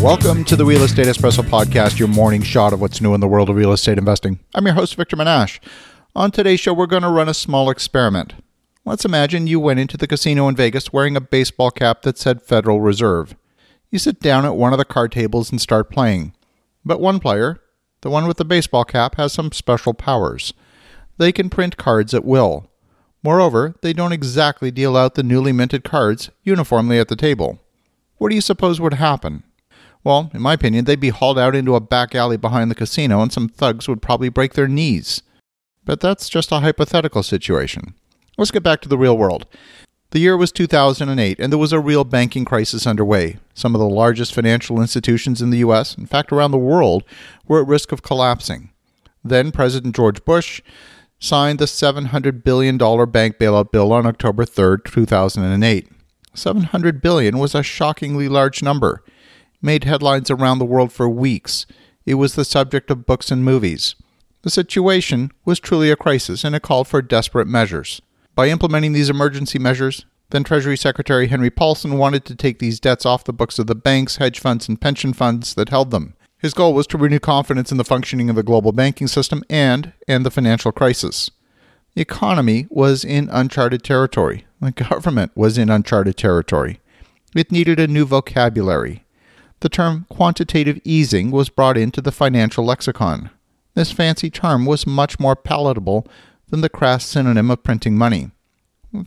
Welcome to the Real Estate Espresso Podcast, your morning shot of what's new in the world of real estate investing. I'm your host, Victor Menasce. On today's show, we're going to run a small experiment. Let's imagine you went into the casino in Vegas wearing a baseball cap that said Federal Reserve. You sit down at one of the card tables and start playing. But one player, the one with the baseball cap, has some special powers. They can print cards at will. Moreover, they don't exactly deal out the newly minted cards uniformly at the table. What do you suppose would happen? Well, in my opinion, they'd be hauled out into a back alley behind the casino and some thugs would probably break their knees. But that's just a hypothetical situation. Let's get back to the real world. The year was 2008, and there was a real banking crisis underway. Some of the largest financial institutions in the U.S., in fact, around the world, were at risk of collapsing. Then President George Bush signed the $700 billion bank bailout bill on October 3, 2008. 700 billion was a shockingly large number. Made headlines around the world for weeks. It was the subject of books and movies. The situation was truly a crisis and it called for desperate measures. By implementing these emergency measures, then Treasury Secretary Henry Paulson wanted to take these debts off the books of the banks, hedge funds, and pension funds that held them. His goal was to renew confidence in the functioning of the global banking system and end the financial crisis. The economy was in uncharted territory. The government was in uncharted territory. It needed a new vocabulary. The term quantitative easing was brought into the financial lexicon. This fancy term was much more palatable than the crass synonym of printing money.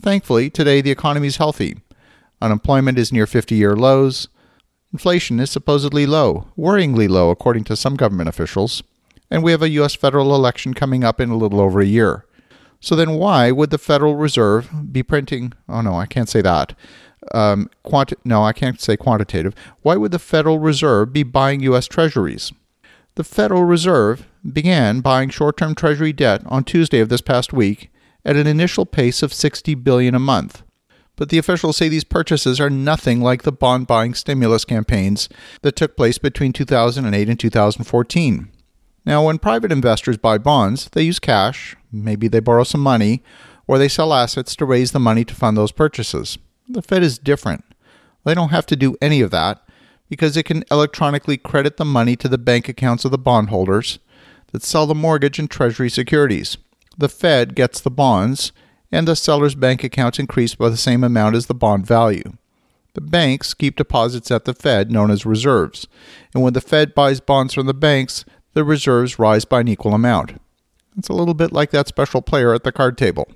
Thankfully, today the economy is healthy. Unemployment is near 50 year lows. Inflation is supposedly low, worryingly low, according to some government officials. And we have a U.S. federal election coming up in a little over a year. So then, why would the Federal Reserve be printing? Oh no, I can't say that. Um, quanti- no, I can't say quantitative. Why would the Federal Reserve be buying U.S. Treasuries? The Federal Reserve began buying short-term Treasury debt on Tuesday of this past week at an initial pace of 60 billion a month but the officials say these purchases are nothing like the bond buying stimulus campaigns that took place between 2008 and 2014. Now, when private investors buy bonds, they use cash, maybe they borrow some money, or they sell assets to raise the money to fund those purchases. The Fed is different. They don't have to do any of that because it can electronically credit the money to the bank accounts of the bondholders that sell the mortgage and treasury securities. The Fed gets the bonds and the seller's bank accounts increase by the same amount as the bond value. The banks keep deposits at the Fed, known as reserves, and when the Fed buys bonds from the banks, the reserves rise by an equal amount. It's a little bit like that special player at the card table.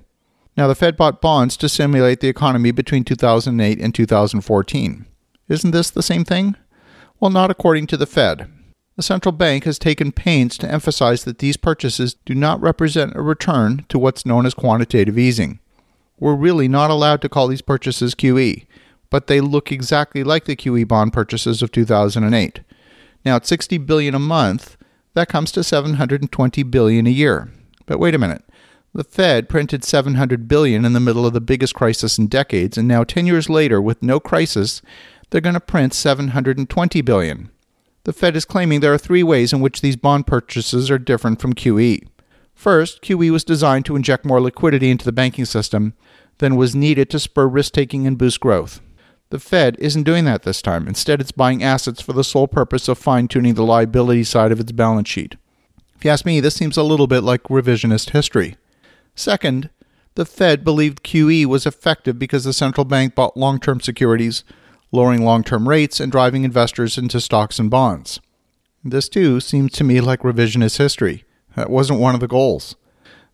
Now, the Fed bought bonds to stimulate the economy between 2008 and 2014. Isn't this the same thing? Well, not according to the Fed. The central bank has taken pains to emphasize that these purchases do not represent a return to what's known as quantitative easing. We're really not allowed to call these purchases QE, but they look exactly like the QE bond purchases of 2008. Now, at 60 billion a month, that comes to 720 billion a year. But wait a minute. The Fed printed 700 billion in the middle of the biggest crisis in decades, and now 10 years later with no crisis, they're going to print 720 billion. The Fed is claiming there are three ways in which these bond purchases are different from QE. First, QE was designed to inject more liquidity into the banking system than was needed to spur risk taking and boost growth. The Fed isn't doing that this time. Instead, it's buying assets for the sole purpose of fine tuning the liability side of its balance sheet. If you ask me, this seems a little bit like revisionist history. Second, the Fed believed QE was effective because the central bank bought long term securities lowering long term rates and driving investors into stocks and bonds. This, too, seems to me like revisionist history. That wasn't one of the goals.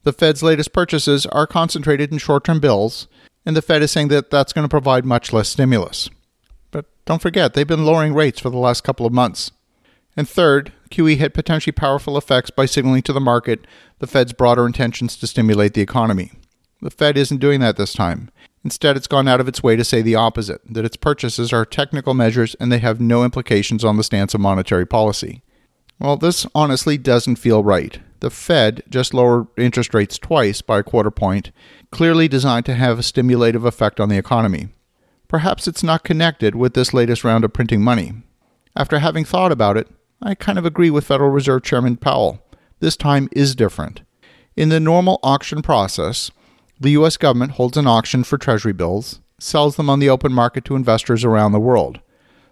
The Fed's latest purchases are concentrated in short term bills, and the Fed is saying that that's going to provide much less stimulus. But don't forget, they've been lowering rates for the last couple of months. And third, QE had potentially powerful effects by signaling to the market the Fed's broader intentions to stimulate the economy. The Fed isn't doing that this time. Instead, it's gone out of its way to say the opposite that its purchases are technical measures and they have no implications on the stance of monetary policy. Well, this honestly doesn't feel right. The Fed just lowered interest rates twice by a quarter point, clearly designed to have a stimulative effect on the economy. Perhaps it's not connected with this latest round of printing money. After having thought about it, I kind of agree with Federal Reserve Chairman Powell. This time is different. In the normal auction process, the U.S. government holds an auction for Treasury bills, sells them on the open market to investors around the world.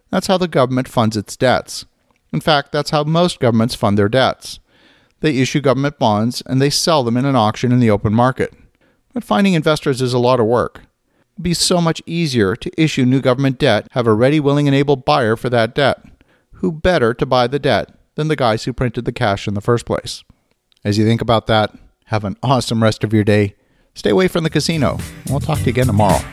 That's how the government funds its debts. In fact, that's how most governments fund their debts. They issue government bonds and they sell them in an auction in the open market. But finding investors is a lot of work. It would be so much easier to issue new government debt, have a ready, willing, and able buyer for that debt. Who better to buy the debt than the guys who printed the cash in the first place? As you think about that, have an awesome rest of your day. Stay away from the casino. We'll talk to you again tomorrow.